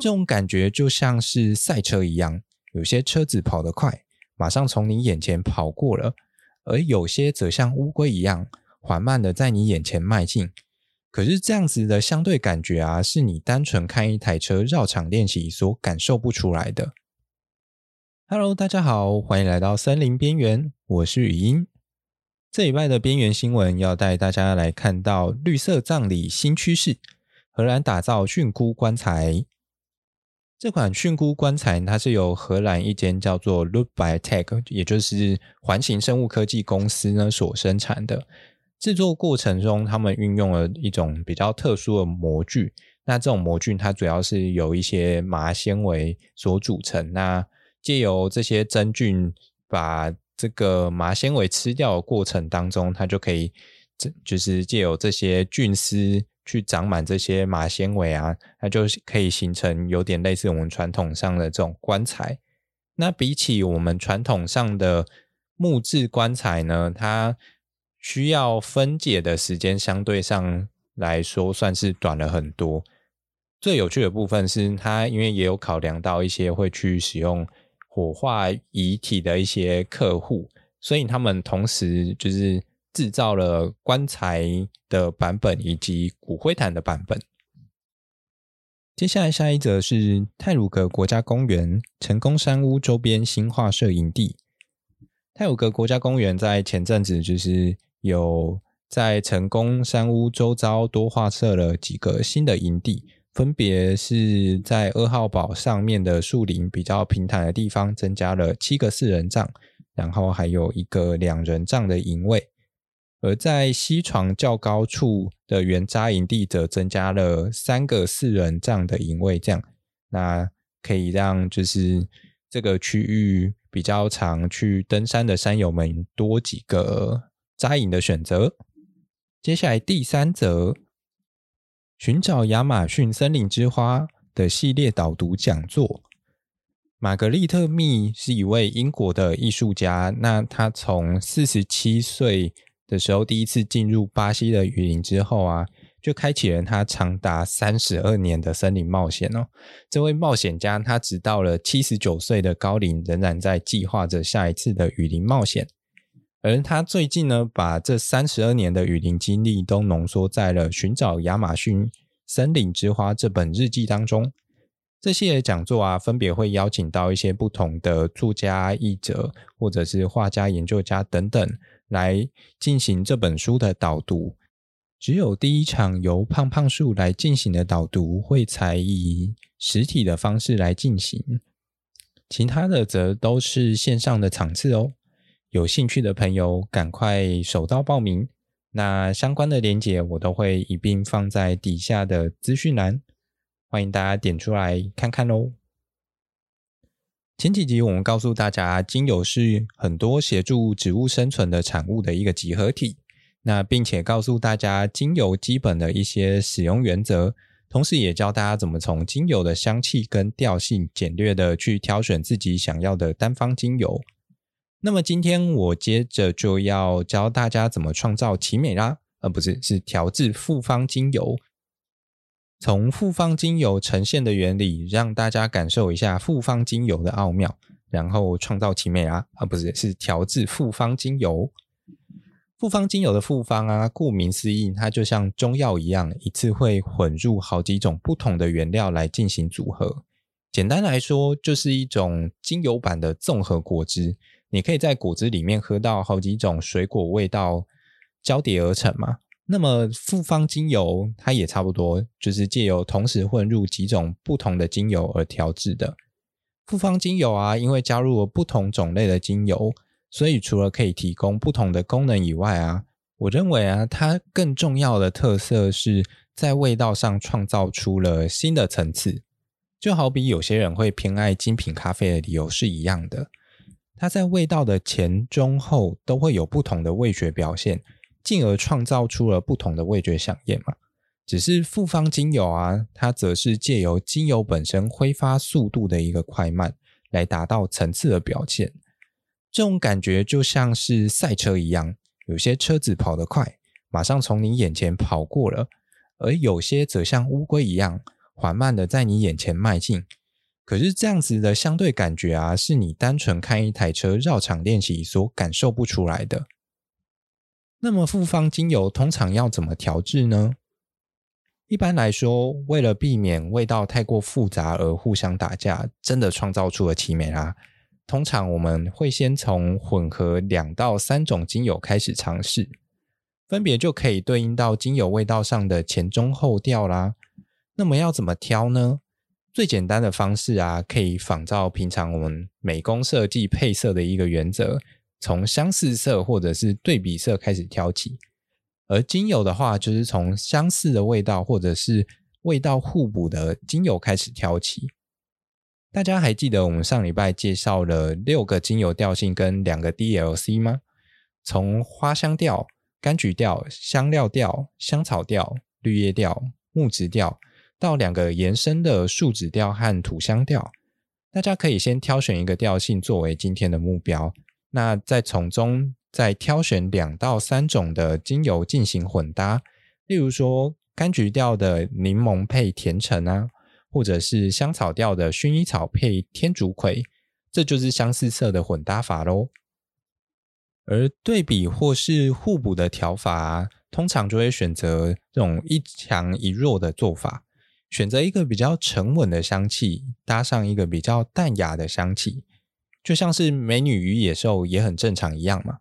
这种感觉就像是赛车一样，有些车子跑得快，马上从你眼前跑过了，而有些则像乌龟一样，缓慢的在你眼前迈进。可是这样子的相对感觉啊，是你单纯看一台车绕场练习所感受不出来的。Hello，大家好，欢迎来到森林边缘，我是语音。这礼拜的边缘新闻要带大家来看到绿色葬礼新趋势，荷兰打造菌菇棺材。这款蕈菇棺材，它是由荷兰一间叫做 Loop Biotech，也就是环形生物科技公司呢所生产的。制作过程中，他们运用了一种比较特殊的模具。那这种模具，它主要是由一些麻纤维所组成。那借由这些真菌把这个麻纤维吃掉的过程当中，它就可以，就是借由这些菌丝。去长满这些麻纤维啊，它就可以形成有点类似我们传统上的这种棺材。那比起我们传统上的木质棺材呢，它需要分解的时间相对上来说算是短了很多。最有趣的部分是，它因为也有考量到一些会去使用火化遗体的一些客户，所以他们同时就是。制造了棺材的版本以及骨灰坛的版本。接下来下一则是泰鲁阁国家公园成功山屋周边新画设营地。泰鲁阁国家公园在前阵子就是有在成功山屋周遭多画设了几个新的营地，分别是在二号堡上面的树林比较平坦的地方增加了七个四人帐，然后还有一个两人帐的营位。而在西床较高处的原扎营地，则增加了三个四人帐的营位，这样那可以让就是这个区域比较常去登山的山友们多几个扎营的选择。接下来第三则，寻找亚马逊森林之花的系列导读讲座。玛格丽特密是一位英国的艺术家，那他从四十七岁。的时候，第一次进入巴西的雨林之后啊，就开启了他长达三十二年的森林冒险哦。这位冒险家，他直到了七十九岁的高龄，仍然在计划着下一次的雨林冒险。而他最近呢，把这三十二年的雨林经历都浓缩在了《寻找亚马逊森林之花》这本日记当中。这些讲座啊，分别会邀请到一些不同的作家、译者，或者是画家、研究家等等。来进行这本书的导读，只有第一场由胖胖树来进行的导读会才以实体的方式来进行，其他的则都是线上的场次哦。有兴趣的朋友赶快手刀报名，那相关的连结我都会一并放在底下的资讯栏，欢迎大家点出来看看喽。前几集我们告诉大家，精油是很多协助植物生存的产物的一个集合体。那并且告诉大家精油基本的一些使用原则，同时也教大家怎么从精油的香气跟调性简略的去挑选自己想要的单方精油。那么今天我接着就要教大家怎么创造奇美拉，而不是是调制复方精油。从复方精油呈现的原理，让大家感受一下复方精油的奥妙，然后创造奇美啊，啊，不是，是调制复方精油。复方精油的复方啊，顾名思义，它就像中药一样，一次会混入好几种不同的原料来进行组合。简单来说，就是一种精油版的综合果汁。你可以在果汁里面喝到好几种水果味道交叠而成嘛。那么复方精油它也差不多，就是借由同时混入几种不同的精油而调制的。复方精油啊，因为加入了不同种类的精油，所以除了可以提供不同的功能以外啊，我认为啊，它更重要的特色是在味道上创造出了新的层次。就好比有些人会偏爱精品咖啡的理由是一样的，它在味道的前、中、后都会有不同的味觉表现。进而创造出了不同的味觉响应嘛。只是复方精油啊，它则是借由精油本身挥发速度的一个快慢，来达到层次的表现。这种感觉就像是赛车一样，有些车子跑得快，马上从你眼前跑过了；而有些则像乌龟一样，缓慢的在你眼前迈进。可是这样子的相对感觉啊，是你单纯看一台车绕场练习所感受不出来的。那么复方精油通常要怎么调制呢？一般来说，为了避免味道太过复杂而互相打架，真的创造出了奇美拉。通常我们会先从混合两到三种精油开始尝试，分别就可以对应到精油味道上的前中后调啦。那么要怎么挑呢？最简单的方式啊，可以仿照平常我们美工设计配色的一个原则，从相似色或者是对比色开始挑起。而精油的话，就是从相似的味道或者是味道互补的精油开始挑起。大家还记得我们上礼拜介绍了六个精油调性跟两个 DLC 吗？从花香调、柑橘调、香料调、香草调、绿叶调、木质调。到两个延伸的树脂调和土香调，大家可以先挑选一个调性作为今天的目标，那再从中再挑选两到三种的精油进行混搭，例如说柑橘调的柠檬配甜橙啊，或者是香草调的薰衣草配天竺葵，这就是相似色的混搭法喽。而对比或是互补的调法啊，通常就会选择这种一强一弱的做法。选择一个比较沉稳的香气，搭上一个比较淡雅的香气，就像是美女与野兽也很正常一样嘛。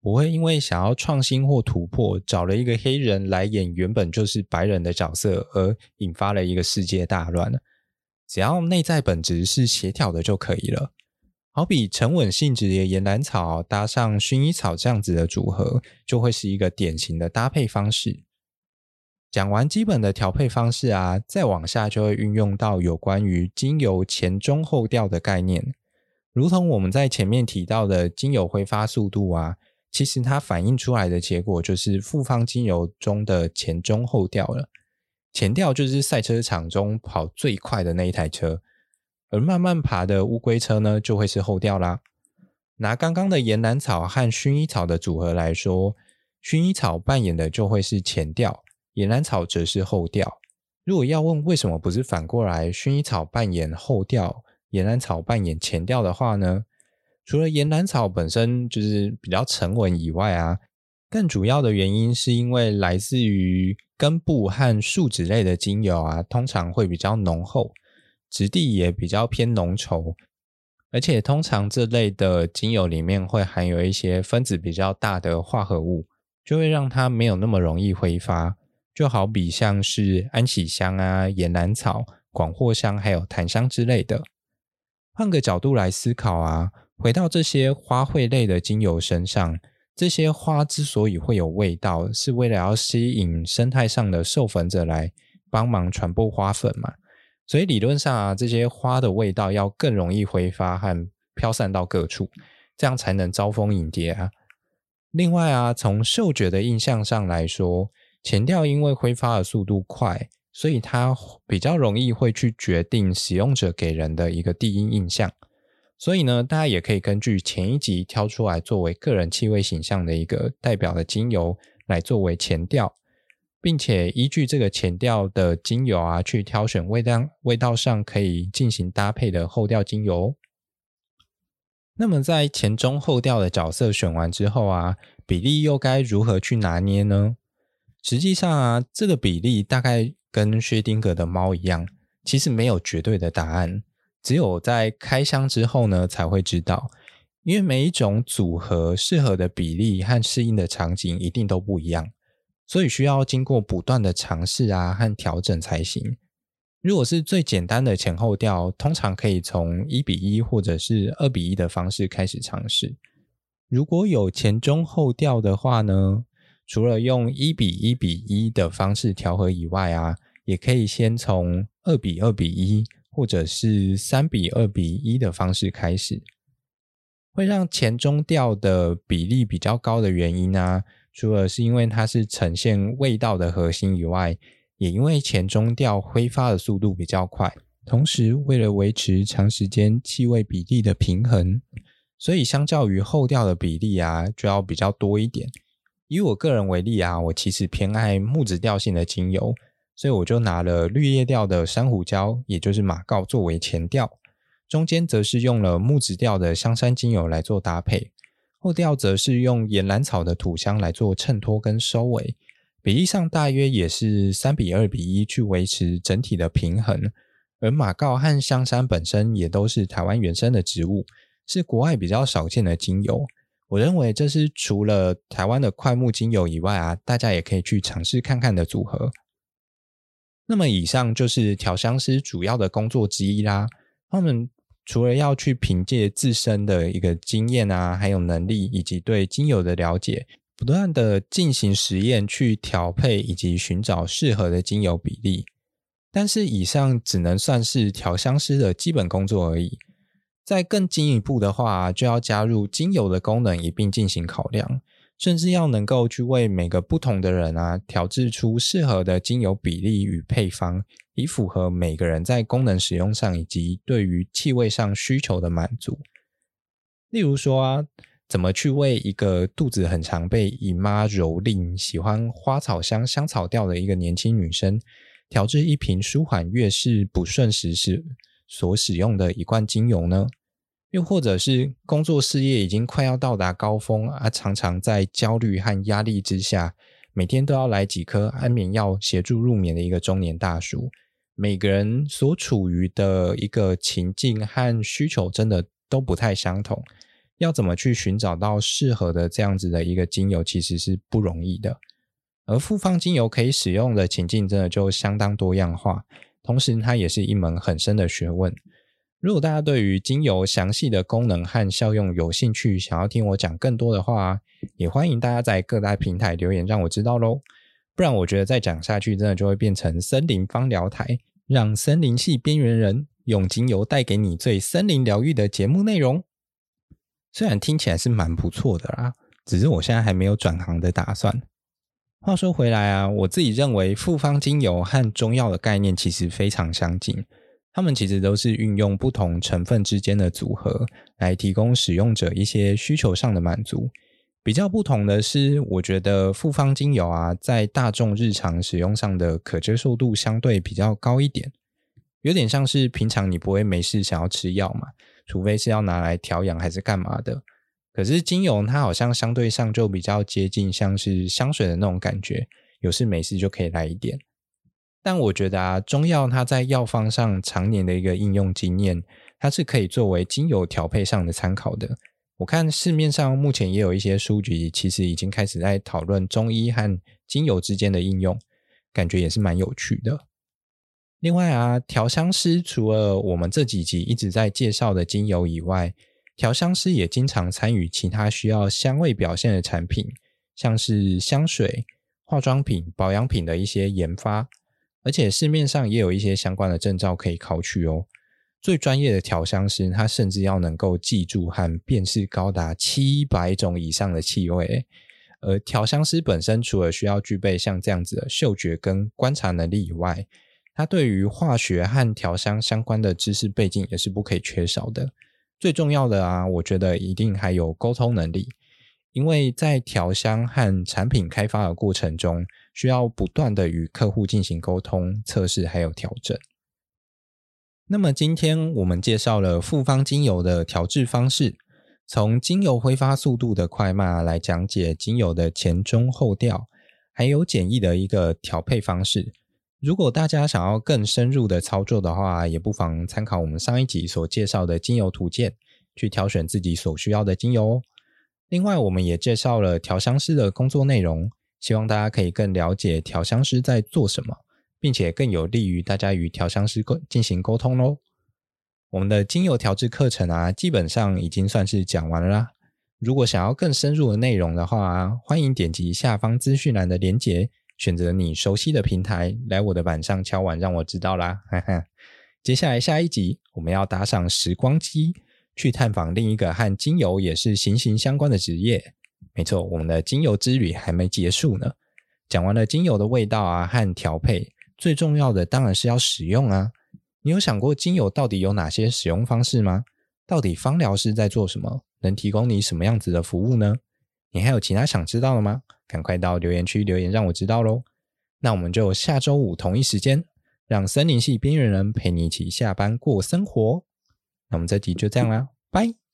不会因为想要创新或突破，找了一个黑人来演原本就是白人的角色，而引发了一个世界大乱。只要内在本质是协调的就可以了。好比沉稳性质的岩兰草搭上薰衣草这样子的组合，就会是一个典型的搭配方式。讲完基本的调配方式啊，再往下就会运用到有关于精油前中后调的概念。如同我们在前面提到的精油挥发速度啊，其实它反映出来的结果就是复方精油中的前中后调了。前调就是赛车场中跑最快的那一台车，而慢慢爬的乌龟车呢，就会是后调啦。拿刚刚的岩兰草和薰衣草的组合来说，薰衣草扮演的就会是前调。岩兰草则是后调。如果要问为什么不是反过来，薰衣草扮演后调，岩兰草扮演前调的话呢？除了岩兰草本身就是比较沉稳以外啊，更主要的原因是因为来自于根部和树脂类的精油啊，通常会比较浓厚，质地也比较偏浓稠，而且通常这类的精油里面会含有一些分子比较大的化合物，就会让它没有那么容易挥发。就好比像是安息香啊、岩兰草、广藿香，还有檀香之类的。换个角度来思考啊，回到这些花卉类的精油身上，这些花之所以会有味道，是为了要吸引生态上的授粉者来帮忙传播花粉嘛。所以理论上啊，这些花的味道要更容易挥发和飘散到各处，这样才能招蜂引蝶啊。另外啊，从嗅觉的印象上来说，前调因为挥发的速度快，所以它比较容易会去决定使用者给人的一个第一印象。所以呢，大家也可以根据前一集挑出来作为个人气味形象的一个代表的精油来作为前调，并且依据这个前调的精油啊，去挑选味道味道上可以进行搭配的后调精油。那么在前中后调的角色选完之后啊，比例又该如何去拿捏呢？实际上啊，这个比例大概跟薛丁格的猫一样，其实没有绝对的答案，只有在开箱之后呢才会知道。因为每一种组合适合的比例和适应的场景一定都不一样，所以需要经过不断的尝试啊和调整才行。如果是最简单的前后调，通常可以从一比一或者是二比一的方式开始尝试。如果有前中后调的话呢，除了用一比一比一的方式调和以外啊，也可以先从二比二比一或者是三比二比一的方式开始。会让前中调的比例比较高的原因啊，除了是因为它是呈现味道的核心以外，也因为前中调挥发的速度比较快，同时为了维持长时间气味比例的平衡，所以相较于后调的比例啊，就要比较多一点。以我个人为例啊，我其实偏爱木质调性的精油，所以我就拿了绿叶调的珊瑚礁，也就是马告作为前调，中间则是用了木质调的香山精油来做搭配，后调则是用岩兰草的土香来做衬托跟收尾，比例上大约也是三比二比一去维持整体的平衡。而马告和香山本身也都是台湾原生的植物，是国外比较少见的精油。我认为这是除了台湾的快木精油以外啊，大家也可以去尝试看看的组合。那么以上就是调香师主要的工作之一啦。他们除了要去凭借自身的一个经验啊，还有能力以及对精油的了解，不断的进行实验去调配以及寻找适合的精油比例。但是以上只能算是调香师的基本工作而已。再更进一步的话，就要加入精油的功能一并进行考量。甚至要能够去为每个不同的人啊调制出适合的精油比例与配方，以符合每个人在功能使用上以及对于气味上需求的满足。例如说啊，怎么去为一个肚子很常被姨妈蹂躏、喜欢花草香香草调的一个年轻女生，调制一瓶舒缓月事不顺时时所使用的一罐精油呢？又或者是工作事业已经快要到达高峰啊，常常在焦虑和压力之下，每天都要来几颗安眠药协助入眠的一个中年大叔。每个人所处于的一个情境和需求真的都不太相同，要怎么去寻找到适合的这样子的一个精油，其实是不容易的。而复方精油可以使用的情境真的就相当多样化，同时它也是一门很深的学问。如果大家对于精油详细的功能和效用有兴趣，想要听我讲更多的话，也欢迎大家在各大平台留言让我知道喽。不然我觉得再讲下去，真的就会变成森林芳疗台，让森林系边缘人用精油带给你最森林疗愈的节目内容。虽然听起来是蛮不错的啦，只是我现在还没有转行的打算。话说回来啊，我自己认为复方精油和中药的概念其实非常相近。它们其实都是运用不同成分之间的组合，来提供使用者一些需求上的满足。比较不同的是，我觉得复方精油啊，在大众日常使用上的可接受度相对比较高一点，有点像是平常你不会没事想要吃药嘛，除非是要拿来调养还是干嘛的。可是精油它好像相对上就比较接近像是香水的那种感觉，有事没事就可以来一点。但我觉得啊，中药它在药方上常年的一个应用经验，它是可以作为精油调配上的参考的。我看市面上目前也有一些书籍，其实已经开始在讨论中医和精油之间的应用，感觉也是蛮有趣的。另外啊，调香师除了我们这几集一直在介绍的精油以外，调香师也经常参与其他需要香味表现的产品，像是香水、化妆品、保养品的一些研发。而且市面上也有一些相关的证照可以考取哦。最专业的调香师，他甚至要能够记住和辨识高达七百种以上的气味。而调香师本身，除了需要具备像这样子的嗅觉跟观察能力以外，他对于化学和调香相关的知识背景也是不可以缺少的。最重要的啊，我觉得一定还有沟通能力。因为在调香和产品开发的过程中，需要不断的与客户进行沟通、测试还有调整。那么今天我们介绍了复方精油的调制方式，从精油挥发速度的快慢来讲解精油的前中后调，还有简易的一个调配方式。如果大家想要更深入的操作的话，也不妨参考我们上一集所介绍的精油图鉴，去挑选自己所需要的精油哦。另外，我们也介绍了调香师的工作内容，希望大家可以更了解调香师在做什么，并且更有利于大家与调香师沟进行沟通喽。我们的精油调制课程啊，基本上已经算是讲完了啦。如果想要更深入的内容的话，欢迎点击下方资讯栏的链接，选择你熟悉的平台，来我的板上敲碗，让我知道啦。哈哈。接下来下一集，我们要搭上时光机。去探访另一个和精油也是息息相关的职业。没错，我们的精油之旅还没结束呢。讲完了精油的味道啊和调配，最重要的当然是要使用啊。你有想过精油到底有哪些使用方式吗？到底芳疗师在做什么？能提供你什么样子的服务呢？你还有其他想知道的吗？赶快到留言区留言，让我知道喽。那我们就下周五同一时间，让森林系边缘人陪你一起下班过生活。那我们这集就这样啦，拜。